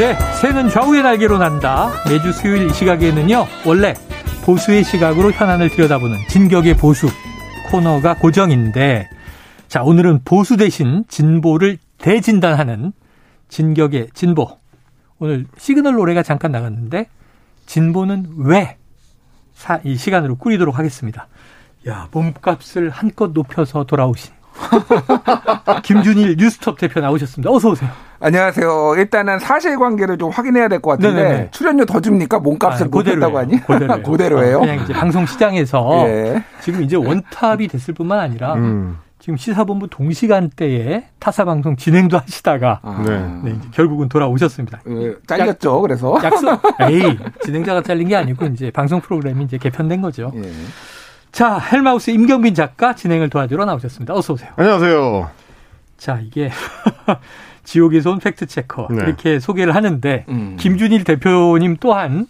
네, 새는 좌우의 날개로 난다. 매주 수요일 이 시각에는요, 원래 보수의 시각으로 현안을 들여다보는 진격의 보수 코너가 고정인데, 자, 오늘은 보수 대신 진보를 대진단하는 진격의 진보. 오늘 시그널 노래가 잠깐 나갔는데, 진보는 왜? 사, 이 시간으로 꾸리도록 하겠습니다. 야, 몸값을 한껏 높여서 돌아오신 김준일 뉴스톱 대표 나오셨습니다. 어서 오세요. 안녕하세요. 일단은 사실관계를 좀 확인해야 될 것 같은데 네네네. 출연료 더 줍니까? 몸값을 아, 높였다고 하니? 고대로예요. 고대로예요. 어, 그냥 이제 방송 시장에서 예. 지금 이제 원탑이 됐을 뿐만 아니라 음. 지금 시사본부 동시간대에 타사 방송 진행도 하시다가 아. 네. 네, 결국은 돌아오셨습니다. 예, 잘렸죠. 약, 그래서 약속. 에이 진행자가 잘린 게 아니고 이제 방송 프로그램이 이제 개편된 거죠. 예. 자, 헬마우스 임경빈 작가 진행을 도와주러 나오셨습니다. 어서 오세요. 안녕하세요. 자, 이게 지옥에서 온 fact checker 네. 이렇게 소개를 하는데 음. 김준일 대표님 또한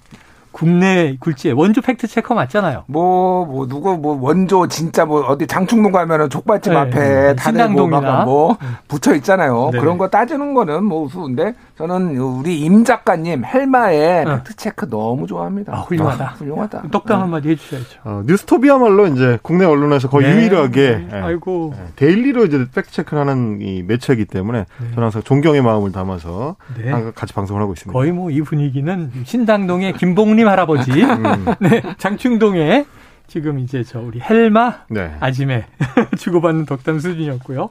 국내 굴지의 원조 fact checker 맞잖아요. 뭐, 뭐, 누구, 뭐, 원조, 진짜 뭐, 어디 장충동 가면은 족발집 네, 앞에 다들 뭐, 뭐, 붙여 있잖아요. 네. 그런 거 따지는 거는 뭐 우스운데, 저는 우리 임 작가님 헬마의 어. fact check 너무 좋아합니다. 아, 훌륭하다. 아, 훌륭하다. 덕담 네. 한마디 해주셔야죠. 어, 뉴스톱이야말로 이제 국내 언론에서 거의 네. 유일하게. 네. 아이고. 네, daily로 이제 fact check를 하는 이 매체이기 때문에 저는 항상 존경의 마음을 담아서 같이 방송을 하고 있습니다. 거의 뭐 이 분위기는 신당동의 김봉리 장님 할아버지, 음. 네, 장충동에 지금 이제 저 우리 헬마 네. 아지매 주고받는 덕담 수준이었고요.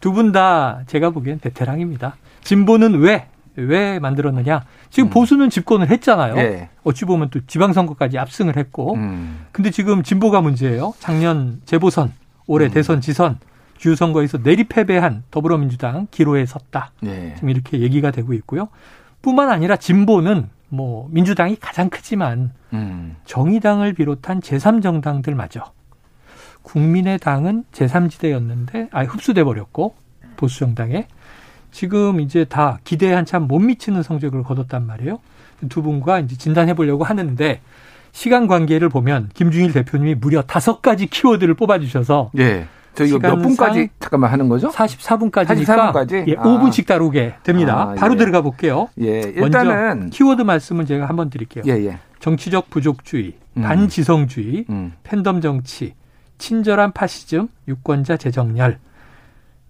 두 분 다 제가 보기엔 베테랑입니다. 진보는 왜? 왜 만들었느냐? 지금 음. 보수는 집권을 했잖아요. 네. 어찌 보면 또 지방선거까지 압승을 했고. 음. 근데 지금 진보가 문제예요. 작년 재보선, 올해 음. 대선 지선, 주요 선거에서 내리 패배한 더불어민주당 기로에 섰다. 네. 지금 이렇게 얘기가 되고 있고요. 뿐만 아니라 진보는 뭐 민주당이 가장 크지만 음. 정의당을 비롯한 제3정당들 마저 국민의당은 제3지대였는데 아예 흡수돼 버렸고 보수 정당에 지금 이제 다 기대에 한참 못 미치는 성적을 거뒀단 말이에요. 두 분과 이제 진단해 보려고 하는데 시간 관계를 보면 김중일 대표님이 무려 다섯 가지 키워드를 뽑아 주셔서 예. 저희가 몇 분까지 잠깐만 하는 거죠? 44분까지니까 44분까지? 예, 아. 5분씩 다루게 됩니다. 아, 바로 예. 들어가 볼게요. 예, 일단은 키워드 말씀을 제가 한번 드릴게요. 예, 예. 정치적 부족주의, 음. 반지성주의, 음. 팬덤 정치, 친절한 파시즘, 유권자 재정렬.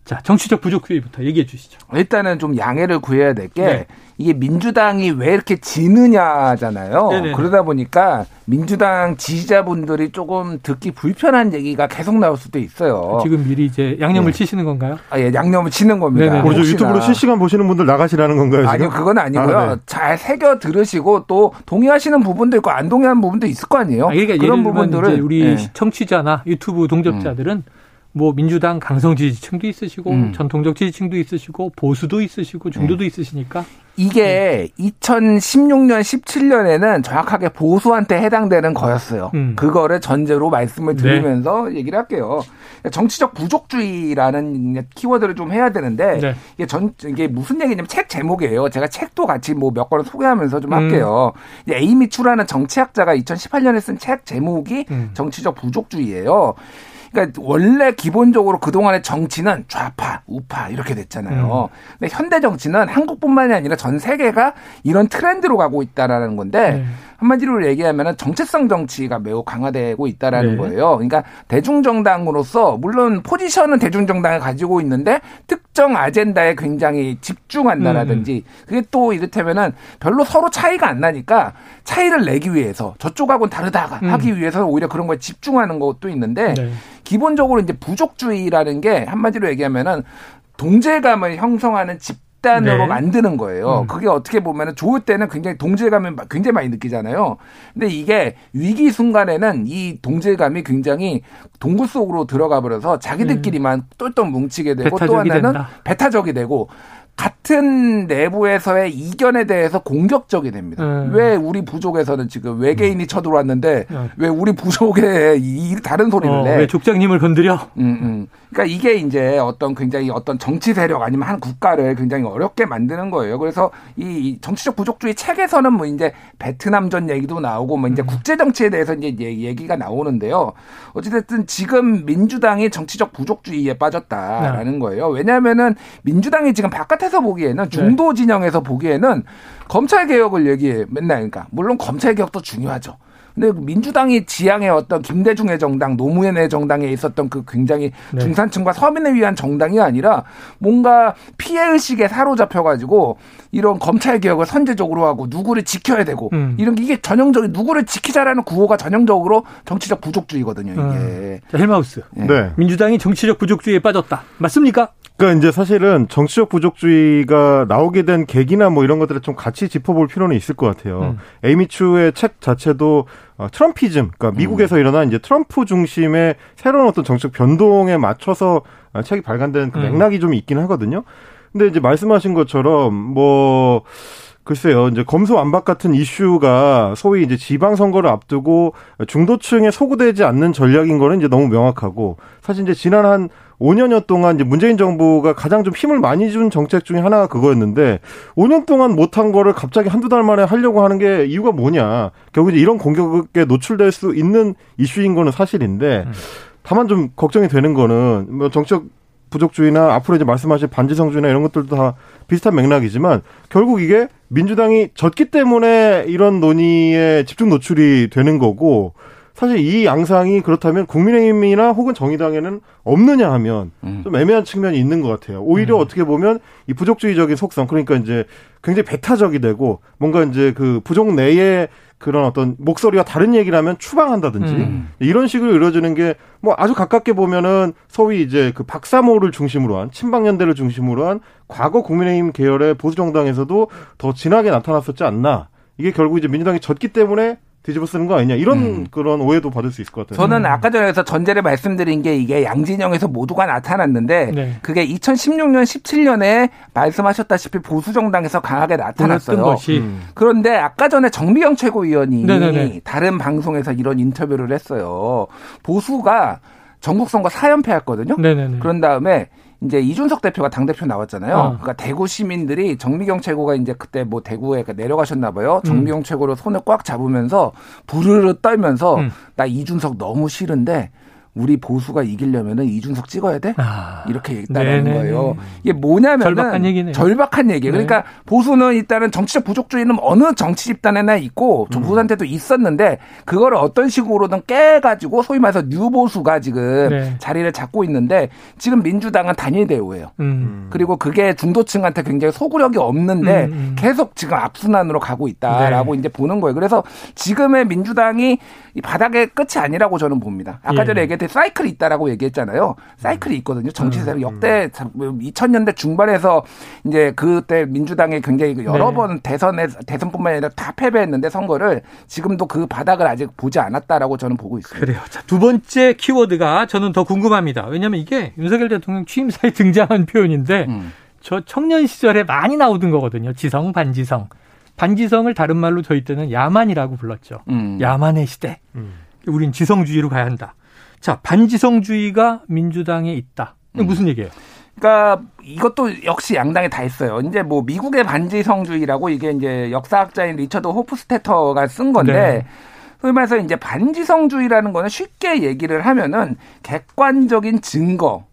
자, 정치적 부족주의부터 얘기해 주시죠. 일단은 좀 양해를 구해야 될게 네. 이게 민주당이 왜 이렇게 지느냐잖아요. 네네. 그러다 보니까 민주당 지지자분들이 조금 듣기 불편한 얘기가 계속 나올 수도 있어요. 지금 미리 이제 양념을 네. 치시는 건가요? 아, 예, 양념을 치는 겁니다. 네 유튜브로 실시간 보시는 분들 나가시라는 건가요? 지금? 아니요, 그건 아니고요. 아, 네. 잘 새겨 들으시고 또 동의하시는 부분도 있고 안 동의하는 부분도 있을 거 아니에요. 아, 그러니까 그런 부분들을 우리 네. 청취자나 유튜브 동접자들은 음. 뭐 민주당 강성 지지층도 있으시고 음. 전통적 지지층도 있으시고 보수도 있으시고 중도도 음. 있으시니까 이게 네. 2016년 17년에는 정확하게 보수한테 해당되는 거였어요. 음. 그거를 전제로 말씀을 네. 드리면서 네. 얘기를 할게요. 정치적 부족주의라는 키워드를 좀 해야 되는데 네. 이게 전 이게 무슨 얘기냐면 책 제목이에요. 제가 책도 같이 뭐 몇 권을 소개하면서 좀 할게요. 음. 에이미 추라는 정치학자가 2018년에 쓴 책 제목이 음. 정치적 부족주의예요. 그러니까 원래 기본적으로 그동안의 정치는 좌파, 우파 이렇게 됐잖아요. 음. 근데 현대 정치는 한국뿐만이 아니라 전 세계가 이런 트렌드로 가고 있다라는 건데 네. 한마디로 얘기하면 정체성 정치가 매우 강화되고 있다라는 네. 거예요. 그러니까 대중정당으로서 물론 포지션은 대중정당을 가지고 있는데 특정 아젠다에 굉장히 집중한다라든지 음. 그게 또 이를테면은 별로 서로 차이가 안 나니까 차이를 내기 위해서 저쪽하고는 다르다가 음. 하기 위해서 오히려 그런 거에 집중하는 것도 있는데 네. 기본적으로 이제 부족주의라는 게 한마디로 얘기하면은 동질감을 형성하는 집 집단으로 네. 만드는 거예요. 음. 그게 어떻게 보면 좋을 때는 굉장히 동질감을 굉장히 많이 느끼잖아요. 근데 이게 위기 순간에는 이 동질감이 굉장히 동굴 속으로 들어가 버려서 자기들끼리만 똘똘 뭉치게 되고 또 하나는 된다. 배타적이 되고 같은 내부에서의 이견에 대해서 공격적이 됩니다. 음. 왜 우리 부족에서는 지금 외계인이 음. 쳐들어왔는데 음. 왜 우리 부족에 이 다른 소리를 어, 내? 왜 족장님을 건드려? 음, 음. 그러니까 이게 이제 어떤 굉장히 어떤 정치 세력 아니면 한 국가를 굉장히 어렵게 만드는 거예요. 그래서 이 정치적 부족주의 책에서는 뭐 이제 베트남 전 얘기도 나오고 뭐 이제 음. 국제 정치에 대해서 이제 얘기가 나오는데요. 어찌됐든 지금 민주당이 정치적 부족주의에 빠졌다라는 네. 거예요. 왜냐하면은 민주당이 지금 바깥에 서 보기에는 네. 중도 진영에서 보기에는 검찰 개혁을 얘기해 맨날 그러니까 물론 검찰 개혁도 중요하죠. 근데 민주당이 지향해 어떤 김대중의 정당, 노무현의 정당에 있었던 그 굉장히 네. 중산층과 서민을 위한 정당이 아니라 뭔가 피해 의식에 사로잡혀 가지고 이런 검찰 개혁을 선제적으로 하고 누구를 지켜야 되고 음. 이런 게 이게 전형적인 누구를 지키자라는 구호가 전형적으로 정치적 부족주의거든요. 이게 음. 자, 헬마우스. 네. 민주당이 정치적 부족주의에 빠졌다. 맞습니까? 그러니까 이제 사실은 정치적 부족주의가 나오게 된 계기나 뭐 이런 것들을 좀 같이 짚어볼 필요는 있을 것 같아요. 음. 에이미추의 책 자체도 어, 트럼피즘, 그러니까 미국에서 음. 일어난 이제 트럼프 중심의 새로운 어떤 정책 변동에 맞춰서 어, 책이 발간된 그 음. 맥락이 좀 있긴 하거든요. 근데 이제 말씀하신 것처럼 뭐 글쎄요, 이제 검소완박 같은 이슈가 소위 이제 지방선거를 앞두고 중도층에 소구되지 않는 전략인 거는 이제 너무 명확하고 사실 이제 지난 한 5년여 동안 이제 문재인 정부가 가장 좀 힘을 많이 준 정책 중에 하나가 그거였는데 5년 동안 못한 거를 갑자기 한두 달 만에 하려고 하는 게 이유가 뭐냐. 결국 이제 이런 공격에 노출될 수 있는 이슈인 거는 사실인데 음. 다만 좀 걱정이 되는 거는 뭐 정책 부족주의나 앞으로 이제 말씀하실 반지성주의나 이런 것들도 다 비슷한 맥락이지만 결국 이게 민주당이 졌기 때문에 이런 논의에 집중 노출이 되는 거고 사실 이 양상이 그렇다면 국민의힘이나 혹은 정의당에는 없느냐 하면 음. 좀 애매한 측면이 있는 것 같아요. 오히려 음. 어떻게 보면 이 부족주의적인 속성, 그러니까 이제 굉장히 배타적이 되고 뭔가 이제 그 부족 내에 그런 어떤 목소리가 다른 얘기를 하면 추방한다든지 음. 이런 식으로 이루어지는 게 뭐 아주 가깝게 보면은 소위 이제 그 박사모를 중심으로 한 친박연대를 중심으로 한 과거 국민의힘 계열의 보수 정당에서도 더 진하게 나타났었지 않나. 이게 결국 이제 민주당이 졌기 때문에 뒤집어 쓰는 거 아니냐 이런 음. 그런 오해도 받을 수 있을 것 같아요. 저는 음. 아까 전에서 전제를 말씀드린 게 이게 양진영에서 모두가 나타났는데 네. 그게 2016년 17년에 말씀하셨다시피 보수 정당에서 강하게 나타났어요. 음. 그런데 아까 전에 정미경 최고위원이 네네네. 다른 방송에서 이런 인터뷰를 했어요. 보수가 전국 선거 4연패 했거든요. 네네네. 그런 다음에 이제 이준석 대표가 당 대표 나왔잖아요. 어. 그러니까 대구 시민들이 정미경 최고가 이제 그때 뭐 대구에 내려가셨나 봐요. 정미경 음. 최고로 손을 꽉 잡으면서 부르르 떨면서 음. 나 이준석 너무 싫은데 우리 보수가 이기려면은 이준석 찍어야 돼? 아. 이렇게 얘기했다는 거예요. 이게 뭐냐면은 절박한 얘기네요. 절박한 얘기. 그러니까 네. 보수는 일단은 정치적 부족주의는 어느 정치 집단에나 있고 음. 보수한테도 있었는데 그거를 어떤 식으로든 깨가지고 소위 말해서 뉴보수가 지금 네. 자리를 잡고 있는데 지금 민주당은 단일 대우예요. 음. 그리고 그게 중도층한테 굉장히 소구력이 없는데 음, 음. 계속 지금 악순환으로 가고 있다라고 네. 이제 보는 거예요. 그래서 지금의 민주당이 이 바닥의 끝이 아니라고 저는 봅니다. 아까 예. 전에 얘기했듯이 사이클이 있다라고 얘기했잖아요. 사이클이 음. 있거든요. 정치세력 음. 역대 2000년대 중반에서 이제 그때 민주당이 굉장히 그 여러 네. 번 대선에 대선뿐만 아니라 다 패배했는데 선거를 지금도 그 바닥을 아직 보지 않았다라고 저는 보고 있습니다. 그래요. 자, 두 번째 키워드가 저는 더 궁금합니다. 왜냐하면 이게 윤석열 대통령 취임사에 등장한 표현인데 음. 저 청년 시절에 많이 나오던 거거든요. 지성, 반지성. 반지성을 다른 말로 저희 때는 야만이라고 불렀죠. 음. 야만의 시대. 음. 우린 지성주의로 가야 한다. 자, 반지성주의가 민주당에 있다. 음. 무슨 얘기예요? 그러니까 이것도 역시 양당에 다 있어요. 이제 뭐 미국의 반지성주의라고 이게 이제 역사학자인 리처드 호프스테터가 쓴 건데 네. 소위 말해서 이제 반지성주의라는 거는 쉽게 얘기를 하면은 객관적인 증거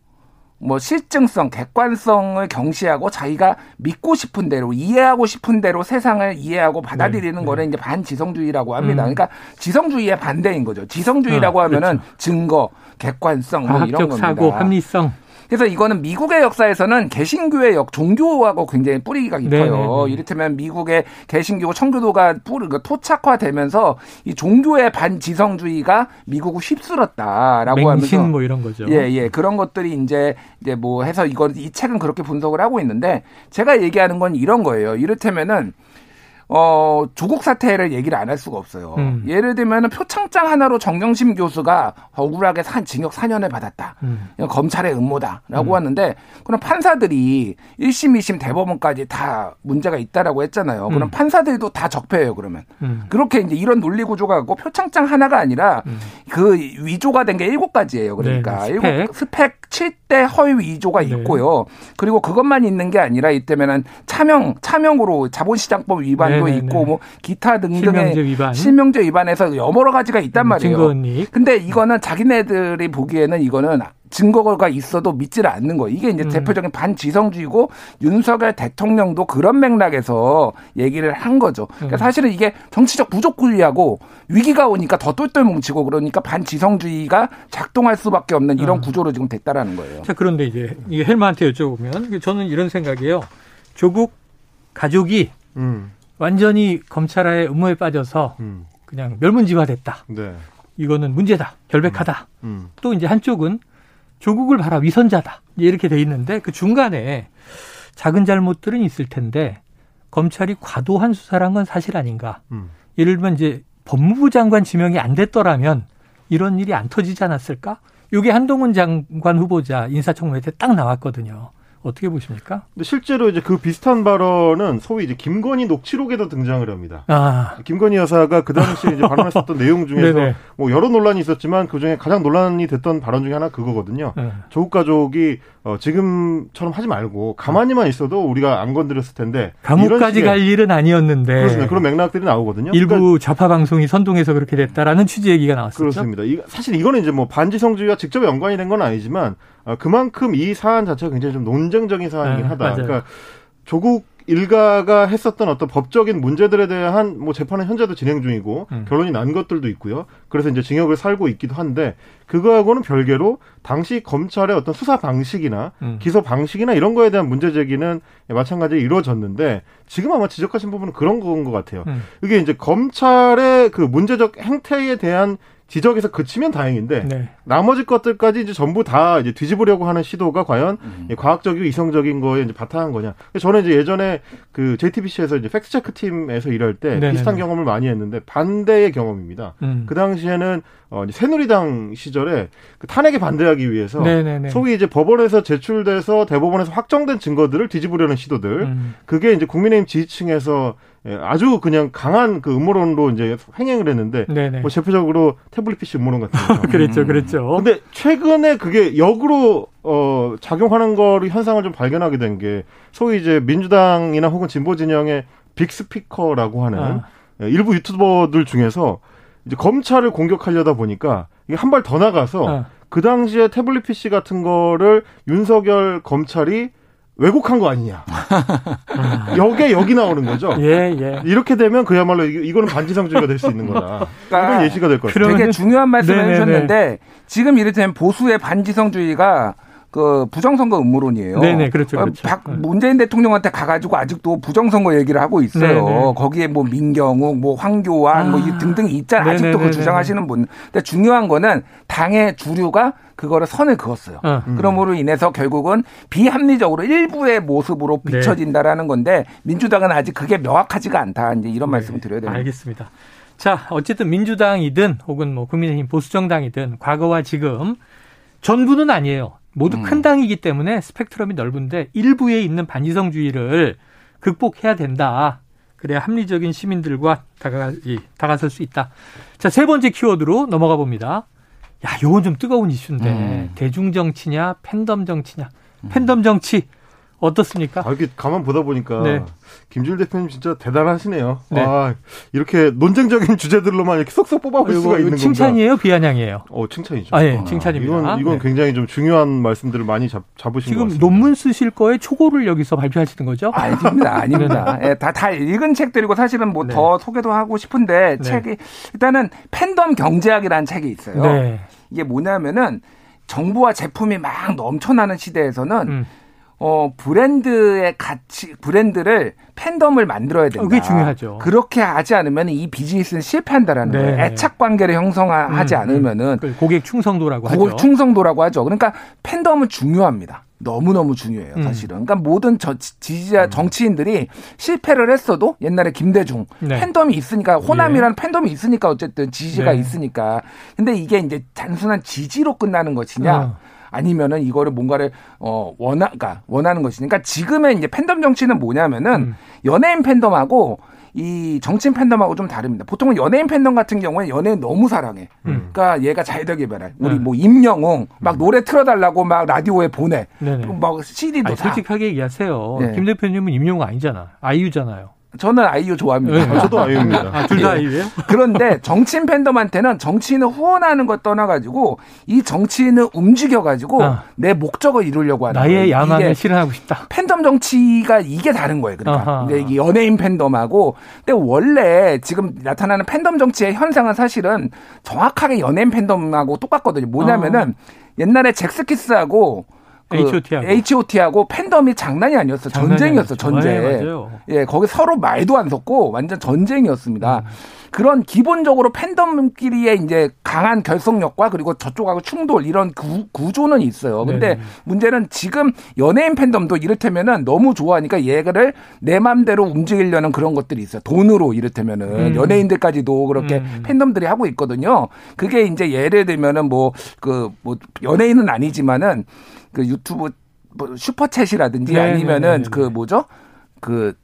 뭐 실증성, 객관성을 경시하고 자기가 믿고 싶은 대로 이해하고 싶은 대로 세상을 이해하고 받아들이는 네, 거를 네. 이제 반지성주의라고 합니다. 음. 그러니까 지성주의의 반대인 거죠. 지성주의라고 어, 하면은 그렇죠. 증거, 객관성 뭐 이런 겁니다. 사고, 합리성. 그래서 이거는 미국의 역사에서는 개신교의 역 종교하고 굉장히 뿌리가 깊어요. 네네네. 네, 네. 이를테면 미국의 개신교 청교도가 뿌리 그 토착화되면서 이 종교의 반지성주의가 미국을 휩쓸었다라고 맹신 하면서 뭐 이런 거죠. 예, 예. 그런 것들이 이제 이제 뭐 해서 이건 이 책은 그렇게 분석을 하고 있는데 제가 얘기하는 건 이런 거예요. 이를테면은 어, 조국 사태를 얘기를 안 할 수가 없어요. 음. 예를 들면 표창장 하나로 정경심 교수가 억울하게 산 징역 4년을 받았다. 음. 검찰의 음모다라고 음. 하는데 그럼 판사들이 1심, 2심 대법원까지 다 문제가 있다라고 했잖아요. 그럼 음. 판사들도 다 적폐예요, 그러면. 음. 그렇게 이제 이런 논리 구조가 있고 표창장 하나가 아니라 음. 그 위조가 된 게 7가지예요. 그러니까 네, 스펙. 스펙 7대 허위 위조가 네. 있고요. 그리고 그것만 있는 게 아니라 이때면은 차명 차명으로 자본시장법 위반 위반도 네네네. 있고 뭐 기타 등등의 실명제, 위반. 실명제 위반에서 여러 가지가 있단 음, 말이에요. 증거언니. 근데 이거는 자기네들이 보기에는 이거는 증거가 있어도 믿지를 않는 거예요. 이게 이제 음. 대표적인 반지성주의고 윤석열 대통령도 그런 맥락에서 얘기를 한 거죠. 그러니까 음. 사실은 이게 정치적 부족구의하고 위기가 오니까 더 똘똘 뭉치고 그러니까 반지성주의가 작동할 수밖에 없는 이런 음. 구조로 지금 됐다라는 거예요. 자, 그런데 이제 이게 헬마한테 여쭤보면 저는 이런 생각이에요. 조국 가족이 음. 완전히 검찰의 음모에 빠져서 음. 그냥 멸문지화됐다. 네. 이거는 문제다. 결백하다. 음. 음. 또 이제 한쪽은 조국을 바라 위선자다. 이렇게 돼 있는데 그 중간에 작은 잘못들은 있을 텐데 검찰이 과도한 수사를 한건 사실 아닌가. 음. 예를 들면 이제 법무부 장관 지명이 안 됐더라면 이런 일이 안 터지지 않았을까? 이게 한동훈 장관 후보자 인사청문회 때 딱 나왔거든요. 어떻게 보십니까? 근데 실제로 이제 그 비슷한 발언은 소위 이제 김건희 녹취록에도 등장을 합니다. 아. 김건희 여사가 그 당시에 이제 발언했었던 내용 중에서 뭐 여러 논란이 있었지만 그 중에 가장 논란이 됐던 발언 중에 하나 그거거든요. 네. 조국 가족이 어, 지금처럼 하지 말고 가만히만 있어도 우리가 안 건드렸을 텐데 감옥까지 갈 일은 아니었는데 그렇습니다. 그런 맥락들이 나오거든요. 일부 그러니까, 좌파 방송이 선동해서 그렇게 됐다라는 취지 얘기가 나왔었죠. 그렇습니다. 이, 사실 이거는 이제 뭐 반지성주의와 직접 연관이 된 건 아니지만 어, 그만큼 이 사안 자체가 굉장히 좀 논쟁적인 사안이긴 네, 하다. 맞아요. 그러니까 조국 일가가 했었던 어떤 법적인 문제들에 대한 뭐 재판은 현재도 진행 중이고 음. 결론이 난 것들도 있고요. 그래서 이제 징역을 살고 있기도 한데 그거하고는 별개로 당시 검찰의 어떤 수사 방식이나 음. 기소 방식이나 이런 거에 대한 문제 제기는 마찬가지로 이루어졌는데 지금 아마 지적하신 부분은 그런 건 것 같아요. 음. 이게 이제 검찰의 그 문제적 행태에 대한 지적에서 그치면 다행인데 네. 나머지 것들까지 이제 전부 다 이제 뒤집으려고 하는 시도가 과연 음. 과학적이고 이성적인 거에 이제 바탕한 거냐. 저는 이제 예전에 그 JTBC에서 이제 팩트 체크 팀에서 일할 때 네네네. 비슷한 경험을 많이 했는데 반대의 경험입니다. 음. 그 당시에는 어 이제 새누리당 시절에 그 탄핵에 반대하기 위해서 네네네. 소위 이제 법원에서 제출돼서 대법원에서 확정된 증거들을 뒤집으려는 시도들 음. 그게 이제 국민의힘 지지층에서 예, 아주 그냥 강한 그 음모론으로 이제 횡행을 했는데 네네. 뭐 대표적으로 태블릿 PC 음모론 같은 거. 그랬죠, 음. 그랬죠. 근데 최근에 그게 역으로 어 작용하는 거를 현상을 좀 발견하게 된 게 소위 이제 민주당이나 혹은 진보 진영의 빅스피커라고 하는 아. 예, 일부 유튜버들 중에서 이제 검찰을 공격하려다 보니까 이게 한 발 더 나가서 아. 그 당시에 태블릿 PC 같은 거를 윤석열 검찰이 왜곡한 거 아니냐. 여기에 여기 나오는 거죠. 예, 예. 이렇게 되면 그야말로 이거는 반지성주의가 될 수 있는 거다. 그러니까 이건 예시가 될 것 같아요. 되게 중요한 말씀을 네네네. 해주셨는데 지금 이를테면 보수의 반지성주의가 그 부정선거 음모론이에요. 네네, 그렇죠. 어, 그렇죠. 박, 문재인 대통령한테 가가지고 아직도 부정선거 얘기를 하고 있어요. 네네. 거기에 뭐 민경욱, 뭐 황교안, 뭐 아. 뭐 등등 있잖아. 아직도 그 주장하시는 분. 근데 중요한 거는 당의 주류가 그거를 선을 그었어요. 어. 음. 그러므로 인해서 결국은 비합리적으로 일부의 모습으로 네. 비춰진다라는 건데 민주당은 아직 그게 명확하지가 않다. 이제 이런 네. 말씀을 드려야 됩니다. 알겠습니다. 자, 어쨌든 민주당이든 혹은 뭐 국민의힘 보수정당이든 과거와 지금 전부는 아니에요. 모두 음. 큰 당이기 때문에 스펙트럼이 넓은데 일부에 있는 반지성주의를 극복해야 된다. 그래야 합리적인 시민들과 다가, 다가설 수 있다. 자, 세 번째 키워드로 넘어가 봅니다. 야, 요건 좀 뜨거운 이슈인데 음. 대중 정치냐, 팬덤 정치냐. 팬덤 정치 어떻습니까? 아, 이렇게 가만 보다 보니까 네. 김준일 대표님 진짜 대단하시네요. 네. 아, 이렇게 논쟁적인 주제들로만 이렇게 쏙쏙 뽑아볼 수가 있는 칭찬이에요, 건가? 비아냥이에요? 어, 칭찬이죠. 아, 예, 칭찬입니다. 이건, 이건 네. 굉장히 좀 중요한 말씀들을 많이 잡, 잡으신 지금 논문 쓰실 거에 초고를 여기서 발표하시는 거죠? 아닙니다, 아닙니다. 예, 다, 다 읽은 책들이고 사실은 뭐더 네. 소개도 하고 싶은데 네. 책이 일단은 팬덤 경제학이라는 책이 있어요. 네. 이게 뭐냐면은 정보와 제품이 막 넘쳐나는 시대에서는 음. 어, 브랜드의 가치, 브랜드를 팬덤을 만들어야 된다. 그게 중요하죠. 그렇게 하지 않으면 이 비즈니스는 실패한다라는 네. 거예요. 애착 관계를 형성하지 음, 음. 않으면은. 그 고객 충성도라고 하죠. 고객 충성도라고 하죠. 그러니까 팬덤은 중요합니다. 너무너무 중요해요, 음. 사실은. 음. 그러니까 모든 저, 지지자, 음. 정치인들이 실패를 했어도 옛날에 김대중 네. 팬덤이 있으니까, 호남이라는 예. 팬덤이 있으니까 어쨌든 지지가 네. 있으니까. 근데 이게 이제 단순한 지지로 끝나는 것이냐, 어. 아니면은 이거를 뭔가를 어 원하 그러니까 원하는 것이니까 그러니까 지금의 이제 팬덤 정치는 뭐냐면은 음. 연예인 팬덤하고 이 정치인 팬덤하고 좀 다릅니다. 보통은 연예인 팬덤 같은 경우에 연예인 너무 사랑해. 음. 그러니까 얘가 잘되게 바랄. 우리 네. 뭐 임영웅 막 음. 노래 틀어달라고 막 라디오에 보내. 네네. 막 CD도 아니, 사. 솔직하게 얘기하세요. 네. 김 대표님은 임영웅 아니잖아. 아이유잖아요. 저는 아이유 좋아합니다. 네. 저도 아이유입니다. 아, 둘다 아이유예요? 그런데 정치인 팬덤한테는 정치인을 후원하는 것 떠나가지고 이 정치인을 움직여가지고 아. 내 목적을 이루려고 하는 나의 야망을 실현하고 싶다. 팬덤 정치가 이게 다른 거예요. 그러니까 근데 연예인 팬덤하고 근데 원래 지금 나타나는 팬덤 정치의 현상은 사실은 정확하게 연예인 팬덤하고 똑같거든요. 뭐냐면은 어. 옛날에 잭스키스하고 그 H.O.T.하고. H.O.T.하고 팬덤이 장난이 아니었어. 전쟁이었어, 전쟁. 네, 예, 거기 서로 말도 안 섰고 완전 전쟁이었습니다. 음. 그런 기본적으로 팬덤끼리의 이제 강한 결속력과 그리고 저쪽하고 충돌 이런 구, 구조는 있어요. 근데 네네. 문제는 지금 연예인 팬덤도 이를테면은 너무 좋아하니까 얘를 내 맘대로 움직이려는 그런 것들이 있어요. 돈으로 이를테면은 음. 연예인들까지도 그렇게 음. 팬덤들이 하고 있거든요. 그게 이제 예를 들면은 뭐 그뭐 그 뭐 연예인은 아니지만은 그 유튜브 뭐 슈퍼챗이라든지 네, 아니면은 네, 네, 그 뭐죠? 그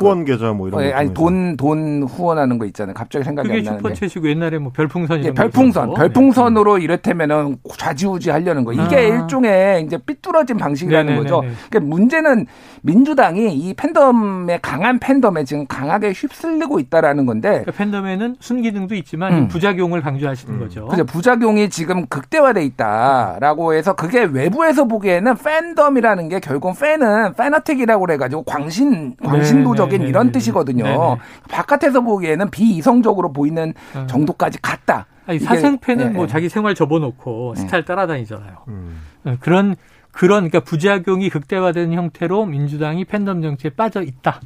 후원 계좌 뭐 이런 거. 어, 아니 돈돈 후원하는 거 있잖아요. 갑자기 생각이 안 나는데. 그게 슈퍼챗이고 옛날에 뭐 별풍선 예, 별풍선. 별풍선으로 네. 이렇다면은 좌지우지 하려는 거. 이게 아. 일종의 이제 삐뚤어진 방식이라는 네네네네. 거죠. 그러니까 문제는 민주당이 이 팬덤의 강한 팬덤에 지금 강하게 휩쓸리고 있다라는 건데 그러니까 팬덤에는 순기능도 있지만 음. 부작용을 강조하시는 음. 거죠. 그죠. 부작용이 지금 극대화돼 있다라고 해서 그게 외부에서 보기에는 팬덤이라는 게 결국 팬은 팬어택이라고 그래 가지고 광신 광신도적 이성적인 이런 네. 뜻이거든요. 네네. 바깥에서 보기에는 비이성적으로 보이는 어. 정도까지 갔다. 아니, 사생팬은 네. 뭐 자기 생활 접어놓고 네. 스타일 따라다니잖아요. 음. 어, 그런 그런 그러니까 부작용이 극대화되는 형태로 민주당이 팬덤 정치에 빠져 있다.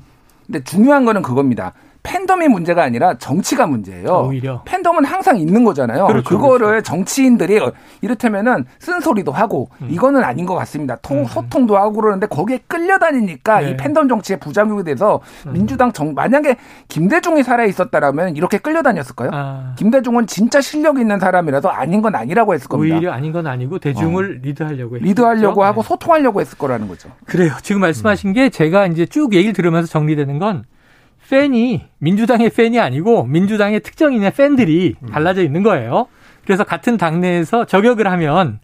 근데 중요한 거는 그겁니다. 팬덤이 문제가 아니라 정치가 문제예요. 오히려. 팬덤은 항상 있는 거잖아요. 그렇죠, 그거를 그렇죠. 정치인들이 이를테면은 쓴소리도 하고 음. 이거는 아닌 것 같습니다. 통, 음. 소통도 하고 그러는데 거기에 끌려다니니까 네. 이 팬덤 정치의 부작용이 돼서 음. 민주당 정 만약에 김대중이 살아 있었다라면 이렇게 끌려다녔을까요? 아. 김대중은 진짜 실력 있는 사람이라서 아닌 건 아니라고 했을 겁니다. 오히려 아닌 건 아니고 대중을 어. 리드하려고 했죠. 리드하려고 하고 네. 소통하려고 했을 거라는 거죠. 그래요. 지금 말씀하신 게 제가 이제 쭉 얘기를 들으면서 정리되는 건 팬이 민주당의 팬이 아니고 민주당의 특정인의 팬들이 음. 달라져 있는 거예요. 그래서 같은 당내에서 저격을 하면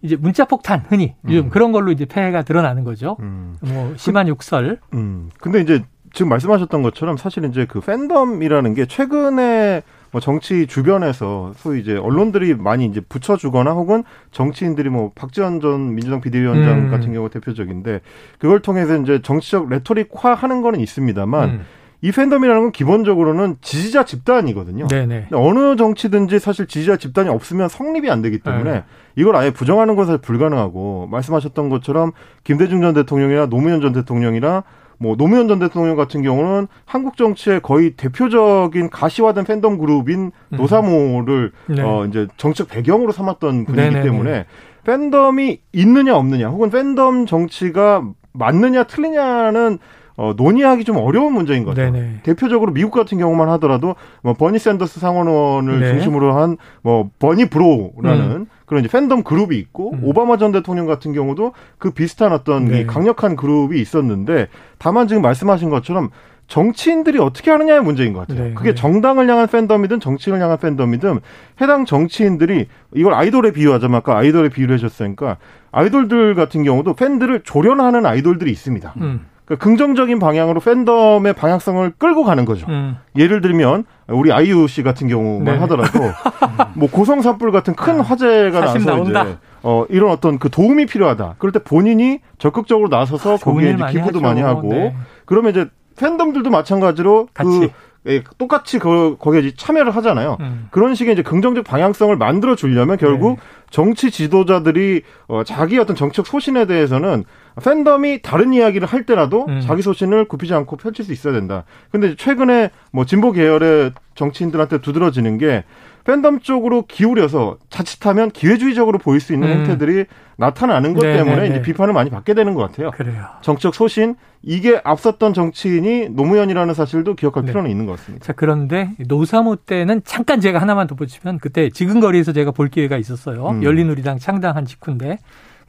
이제 문자 폭탄 흔히 요즘 음. 그런 걸로 이제 폐해가 드러나는 거죠. 음. 뭐 심한 욕설. 음. 근데 이제 지금 말씀하셨던 것처럼 사실 이제 그 팬덤이라는 게 최근에 뭐 정치 주변에서 소위 이제 언론들이 많이 이제 붙여주거나 혹은 정치인들이 뭐 박지원 전 민주당 비대위원장 음. 같은 경우가 대표적인데 그걸 통해서 이제 정치적 레토릭화 하는 거는 있습니다만 음. 이 팬덤이라는 건 기본적으로는 지지자 집단이거든요. 네네. 어느 정치든지 사실 지지자 집단이 없으면 성립이 안 되기 때문에 네. 이걸 아예 부정하는 것은 불가능하고 말씀하셨던 것처럼 김대중 전 대통령이나 노무현 전 대통령이나 뭐 노무현 전 대통령 같은 경우는 한국 정치의 거의 대표적인 가시화된 팬덤 그룹인 음. 노사모를 네. 어 이제 정책 배경으로 삼았던 분이기 네네네. 때문에 팬덤이 있느냐 없느냐 혹은 팬덤 정치가 맞느냐 틀리냐는 어, 논의하기 좀 어려운 문제인 거죠. 네네. 대표적으로 미국 같은 경우만 하더라도 뭐 버니 샌더스 상원의원을 네. 중심으로 한 뭐 Bernie Bro라는 음. 그런 이제 팬덤 그룹이 있고 음. 오바마 전 대통령 같은 경우도 그 비슷한 어떤 네. 강력한 그룹이 있었는데 다만 지금 말씀하신 것처럼 정치인들이 어떻게 하느냐의 문제인 것 같아요. 네, 그게 네. 정당을 향한 팬덤이든 정치인을 향한 팬덤이든 해당 정치인들이 이걸 아이돌에 비유하자면 아까 아이돌에 비유를 해줬으니까 아이돌들 같은 경우도 팬들을 조련하는 아이돌들이 있습니다. 음. 그러니까 긍정적인 방향으로 팬덤의 방향성을 끌고 가는 거죠. 음. 예를 들면 우리 아이유 씨 같은 경우만 네. 하더라도 뭐 고성 산불 같은 큰 아, 화제가 나서 나온다. 이제 어 이런 어떤 그 도움이 필요하다. 그럴 때 본인이 적극적으로 나서서 아, 거기에 이제 기부도 많이 하고 네. 그러면 이제 팬덤들도 마찬가지로 그 같이. 그 예, 똑같이 그, 거기에 참여를 하잖아요. 음. 그런 식의 이제 긍정적 방향성을 만들어 주려면 결국 네. 정치 지도자들이 어, 자기 어떤 정책 소신에 대해서는 팬덤이 다른 이야기를 할 때라도 음. 자기 소신을 굽히지 않고 펼칠 수 있어야 된다. 근데 최근에 뭐 진보 계열의 정치인들한테 두드러지는 게 팬덤 쪽으로 기울여서 자칫하면 기회주의적으로 보일 수 있는 음. 행태들이 나타나는 것 네네네. 때문에 네, 이제 네. 비판을 많이 받게 되는 것 같아요. 그래요. 정치적 소신 이게 앞섰던 정치인이 노무현이라는 사실도 기억할 네. 필요는 있는 것 같습니다. 자 그런데 노사모 때는 잠깐 제가 하나만 덧붙이면 그때 지금거리에서 제가 볼 기회가 있었어요. 음. 열린우리당 창당한 직후인데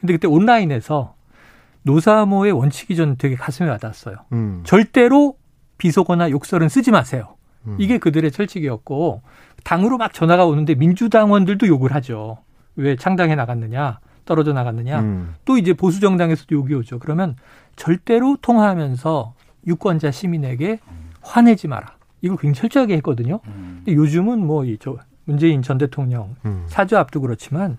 근데 그때 온라인에서 노사모의 원칙이 전 되게 가슴에 와닿았어요. 음. 절대로 비속어나 욕설은 쓰지 마세요. 음. 이게 그들의 철칙이었고 당으로 막 전화가 오는데 민주당원들도 욕을 하죠. 왜 창당해 나갔느냐, 떨어져 나갔느냐. 음. 또 이제 보수 정당에서도 욕이 오죠. 그러면 절대로 통화하면서 유권자 시민에게 화내지 마라. 이걸 굉장히 철저하게 했거든요. 음. 근데 요즘은 뭐 이 저 문재인 전 대통령 음. 사주 앞도 그렇지만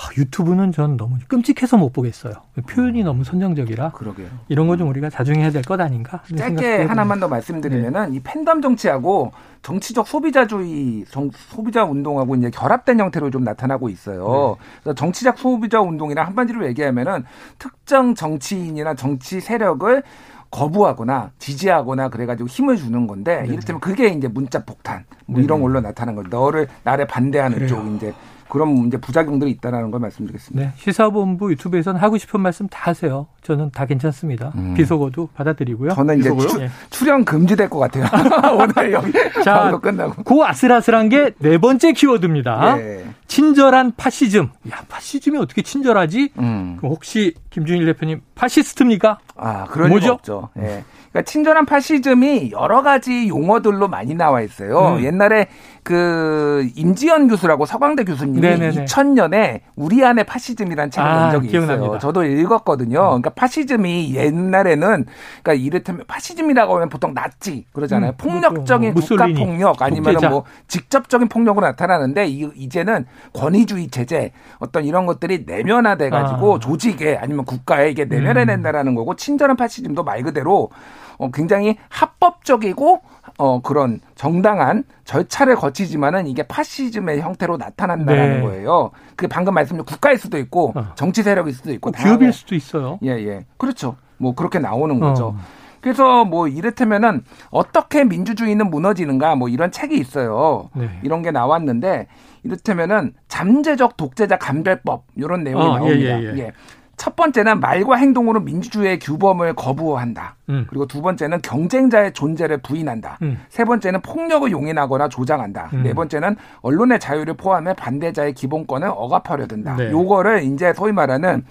아, 유튜브는 전 너무 끔찍해서 못 보겠어요. 표현이 너무 선정적이라. 그러게요. 이런 거 좀 우리가 자중해야 될 것 아닌가? 짧게 하나만 더 말씀드리면은 네. 이 팬덤 정치하고 정치적 소비자주의 정, 소비자 운동하고 이제 결합된 형태로 좀 나타나고 있어요. 네. 그래서 정치적 소비자 운동이나 한마디로 얘기하면은 특정 정치인이나 정치 세력을 거부하거나 지지하거나 그래가지고 힘을 주는 건데 네. 이를테면 그게 이제 문자 폭탄 뭐 네. 이런 걸로 나타나는 거죠. 너를 나를 반대하는 그래요. 쪽 이제 그런 문제 부작용들이 있다라는 걸 말씀드리겠습니다. 네, 시사본부 유튜브에서는 하고 싶은 말씀 다 하세요. 저는 다 괜찮습니다. 음. 비속어도 받아들이고요. 저는 이제 추, 네. 출연 금지될 것 같아요. 오늘 여기 자, 끝나고. 그 아슬아슬한 게 네 번째 키워드입니다. 네. 친절한 파시즘. 야, 파시즘이 어떻게 친절하지? 음. 그럼 혹시 김준일 대표님 파시스트입니까? 아, 그런 뭐죠? 없죠. 예. 네. 그러니까 친절한 파시즘이 여러 가지 용어들로 많이 나와 있어요. 음. 옛날에 그 임지연 교수라고 서강대 교수님이 네네네. 2000년에 우리 안에 파시즘이라는 책을 아, 낸 적이 기억납니다. 있어요. 저도 읽었거든요. 음. 그러니까 파시즘이 옛날에는 그러니까 이를테면 파시즘이라고 하면 보통 나치 그러잖아요. 음, 폭력적인 뭐, 국가 폭력 아니면 뭐 직접적인 폭력으로 나타나는데 이 제는 권위주의 체제 어떤 이런 것들이 내면화돼 가지고 아. 조직에 아니면 국가에 이게 내면화된다라는 음. 거고 친절한 파시즘도 말 그대로 어, 굉장히 합법적이고 어, 그런 정당한 절차를 거치지만은 이게 파시즘의 형태로 나타난다는 네. 거예요. 그게 방금 말씀드린 국가일 수도 있고 어. 정치 세력일 수도 있고 뭐 기업일 수도 있어요. 예, 예. 그렇죠. 뭐 그렇게 나오는 거죠. 어. 그래서 뭐 이를테면은 어떻게 민주주의는 무너지는가 뭐 이런 책이 있어요. 네. 이런 게 나왔는데 이를테면은 잠재적 독재자 감별법 이런 내용이 어, 나옵니다. 예, 예, 예. 예. 첫 번째는 말과 행동으로 민주주의의 규범을 거부한다. 음. 그리고 두 번째는 경쟁자의 존재를 부인한다. 음. 세 번째는 폭력을 용인하거나 조장한다. 음. 네 번째는 언론의 자유를 포함해 반대자의 기본권을 억압하려 든다. 네. 요거를 이제 소위 말하는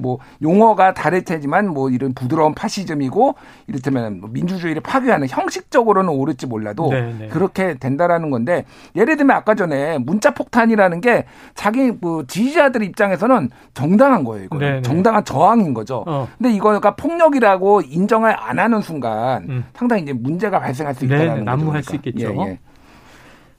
뭐 용어가 다를 테지만 뭐 이런 부드러운 파시즘이고 이를테면 뭐 민주주의를 파괴하는 형식적으로는 옳을지 몰라도 네, 네. 그렇게 된다라는 건데 예를 들면 아까 전에 문자 폭탄이라는 게 자기 뭐 지지자들 입장에서는 정당한 거예요. 이거. 네, 네. 정당한 저항인 거죠. 어. 근데 이거가 폭력이라고 인정을 안 하는 순간 음. 상당히 이제 문제가 발생할 수 있다는 거죠. 난무할 수 있겠죠. 예, 예.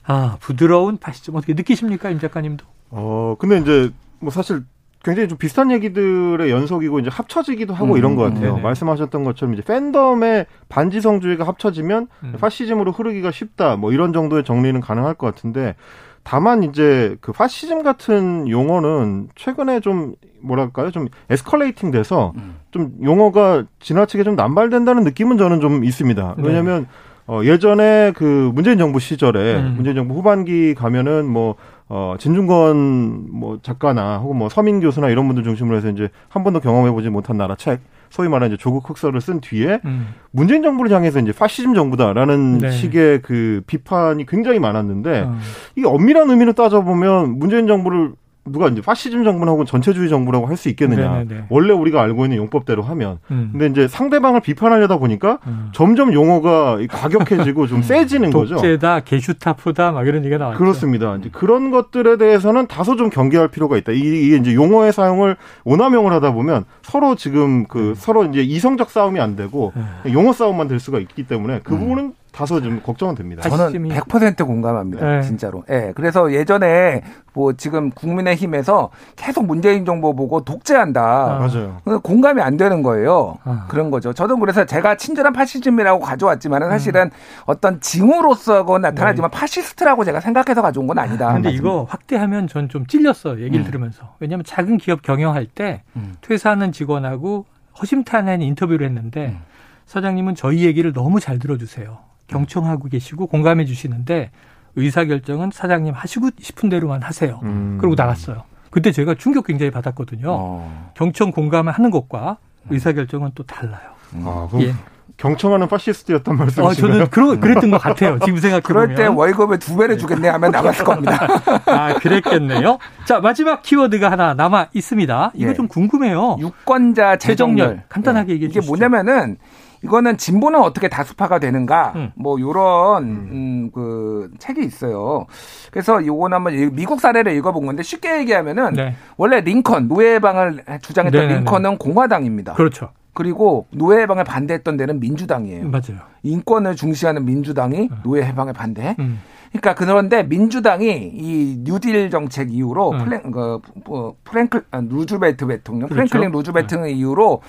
아 부드러운 파시즘 어떻게 느끼십니까, 임 작가님도? 어 근데 이제 뭐 사실 굉장히 좀 비슷한 얘기들의 연속이고 이제 합쳐지기도 하고 음, 이런 것 같아요. 음, 말씀하셨던 것처럼 이제 팬덤의 반지성주의가 합쳐지면 음. 파시즘으로 흐르기가 쉽다. 뭐 이런 정도의 정리는 가능할 것 같은데 다만 이제 그 파시즘 같은 용어는 최근에 좀 뭐랄까요 좀 에스컬레이팅 돼서 음. 좀 용어가 지나치게 좀 남발된다는 느낌은 저는 좀 있습니다. 네. 왜냐하면 어, 예전에 그 문재인 정부 시절에 음. 문재인 정부 후반기 가면은 뭐 어, 진중권 뭐 작가나 혹은 뭐 서민 교수나 이런 분들 중심으로 해서 이제 한 번도 경험해 보지 못한 나라 책 소위 말하는 이제 조국 흑서를 쓴 뒤에 음. 문재인 정부를 향해서 이제 파시즘 정부다라는 네. 식의 그 비판이 굉장히 많았는데 어. 이게 엄밀한 의미로 따져보면 문재인 정부를 누가 이제 파시즘 정부하고 전체주의 정부라고 할 수 있겠느냐. 네네네. 네, 네. 원래 우리가 알고 있는 용법대로 하면. 음. 근데 이제 상대방을 비판하려다 보니까 음. 점점 용어가 과격해지고 좀 음. 세지는 거죠. 독재다, 게슈타프다, 막 이런 얘기가 나왔죠. 그렇습니다. 이제 그런 것들에 대해서는 다소 좀 경계할 필요가 있다. 이게 이제 용어의 사용을 오남용을 하다 보면 서로 지금 그 음. 서로 이제 이성적 싸움이 안 되고 네. 용어 싸움만 될 수가 있기 때문에 그 음. 부분은 다소 좀 걱정은 됩니다. 저는 100% 공감합니다. 네. 진짜로. 예. 네. 그래서 예전에 뭐 지금 국민의힘에서 계속 문재인 정부 보고 독재한다. 아. 맞아요. 공감이 안 되는 거예요. 아. 그런 거죠. 저도 그래서 제가 친절한 파시즘이라고 가져왔지만은 음. 사실은 음. 어떤 징후로서 나타나지만 네. 파시스트라고 제가 생각해서 가져온 건 아니다. 근데 이거 확대하면 전 좀 찔렸어. 얘기를 음. 들으면서. 왜냐하면 작은 기업 경영할 때 음. 퇴사하는 직원하고 허심탄회한 인터뷰를 했는데 음. 사장님은 저희 얘기를 너무 잘 들어주세요. 경청하고 계시고 공감해 주시는데 의사 결정은 사장님 하시고 싶은 대로만 하세요. 음. 그러고 나갔어요. 그때 제가 충격 굉장히 받았거든요. 어. 경청 공감을 하는 것과 의사 결정은 또 달라요. 아, 예. 경청하는 파시스트였단 말씀이신가요? 어, 저는 그러, 그랬던 것 같아요. 지금 생각해 보면. 그럴 때 월급을 두 배를 주겠네 하면 남았을 겁니다. 아, 그랬겠네요. 자, 마지막 키워드가 하나 남아 있습니다. 이거 예. 좀 궁금해요. 유권자 재정렬. 재정렬. 간단하게 예. 얘기해 주시죠. 이게 뭐냐면은 이거는 진보는 어떻게 다수파가 되는가 음. 뭐 요런 음. 음, 그 책이 있어요. 그래서 요건 한번 미국 사례를 읽어본 건데 쉽게 얘기하면은 네. 원래 링컨 노예 해방을 주장했던 네네네. 링컨은 공화당입니다. 그렇죠. 그리고 노예 해방에 반대했던 데는 민주당이에요. 맞아요. 인권을 중시하는 민주당이 음. 노예 해방에 반대해. 음. 그러니까 그런데 민주당이 이 뉴딜 정책 이후로 음. 플랭 그 뭐, 프랭클 아, 루즈벨트 대통령 그렇죠? 프랭클린 루즈벨트 네. 이후로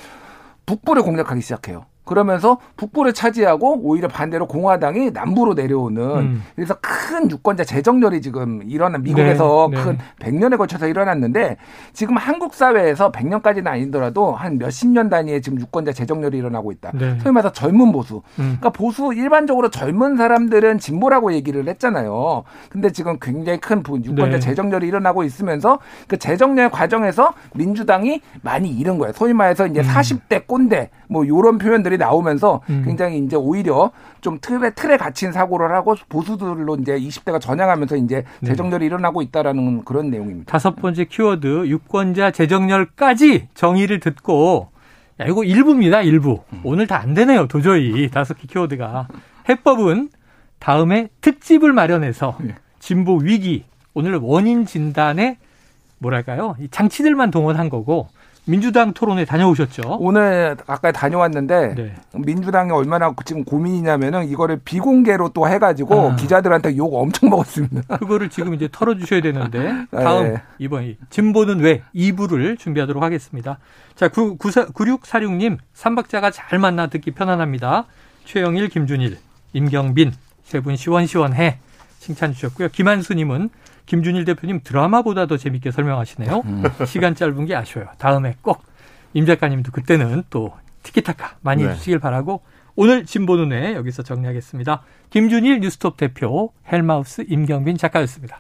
북부를 공략하기 시작해요. 그러면서 북부를 차지하고 오히려 반대로 공화당이 남부로 내려오는 음. 그래서 큰 유권자 재정렬이 지금 일어난 미국에서 네, 네. 큰 네. 100년에 걸쳐서 일어났는데 지금 한국 사회에서 100년까지는 아니더라도 한 몇십 년 단위의 지금 유권자 재정렬이 일어나고 있다. 네. 소위 말해서 젊은 보수. 음. 그러니까 보수 일반적으로 젊은 사람들은 진보라고 얘기를 했잖아요. 근데 지금 굉장히 큰 유권자 네. 재정렬이 일어나고 있으면서 그 재정렬 과정에서 민주당이 많이 잃은 거예요. 소위 말해서 이제 음. 40대 꼰대 뭐 요런 표현들 이 나오면서 음. 굉장히 이제 오히려 좀 틀에 틀에 갇힌 사고를 하고 보수들로 이제 20대가 전향하면서 이제 네. 재정렬이 일어나고 있다라는 그런 내용입니다. 다섯 번째 키워드 유권자 재정렬까지 정의를 듣고 야 이거 일부입니다 일부 음. 오늘 다 안 되네요 도저히 다섯 개 키워드가 해법은 다음에 특집을 마련해서 네. 진보 위기 오늘 원인 진단에 뭐랄까요 이 장치들만 동원한 거고 민주당 토론회 다녀오셨죠? 오늘 아까 다녀왔는데 네. 민주당이 얼마나 지금 고민이냐면은 이거를 비공개로 또 해가지고 아. 기자들한테 욕 엄청 먹었습니다. 그거를 지금 이제 털어주셔야 되는데 네. 다음 네. 이번 진보는 왜 2부를 준비하도록 하겠습니다. 자, 9, 9646님 3박자가 잘 만나 듣기 편안합니다. 최영일, 김준일, 임경빈 세 분 시원시원해 칭찬 주셨고요. 김한수님은 김준일 대표님 드라마보다 더 재밌게 설명하시네요. 음. 시간 짧은 게 아쉬워요. 다음에 꼭 임 작가님도 그때는 또 티키타카 많이 네. 해주시길 바라고 오늘 진보눈에 여기서 정리하겠습니다. 김준일 뉴스톱 대표 헬마우스 임경빈 작가였습니다.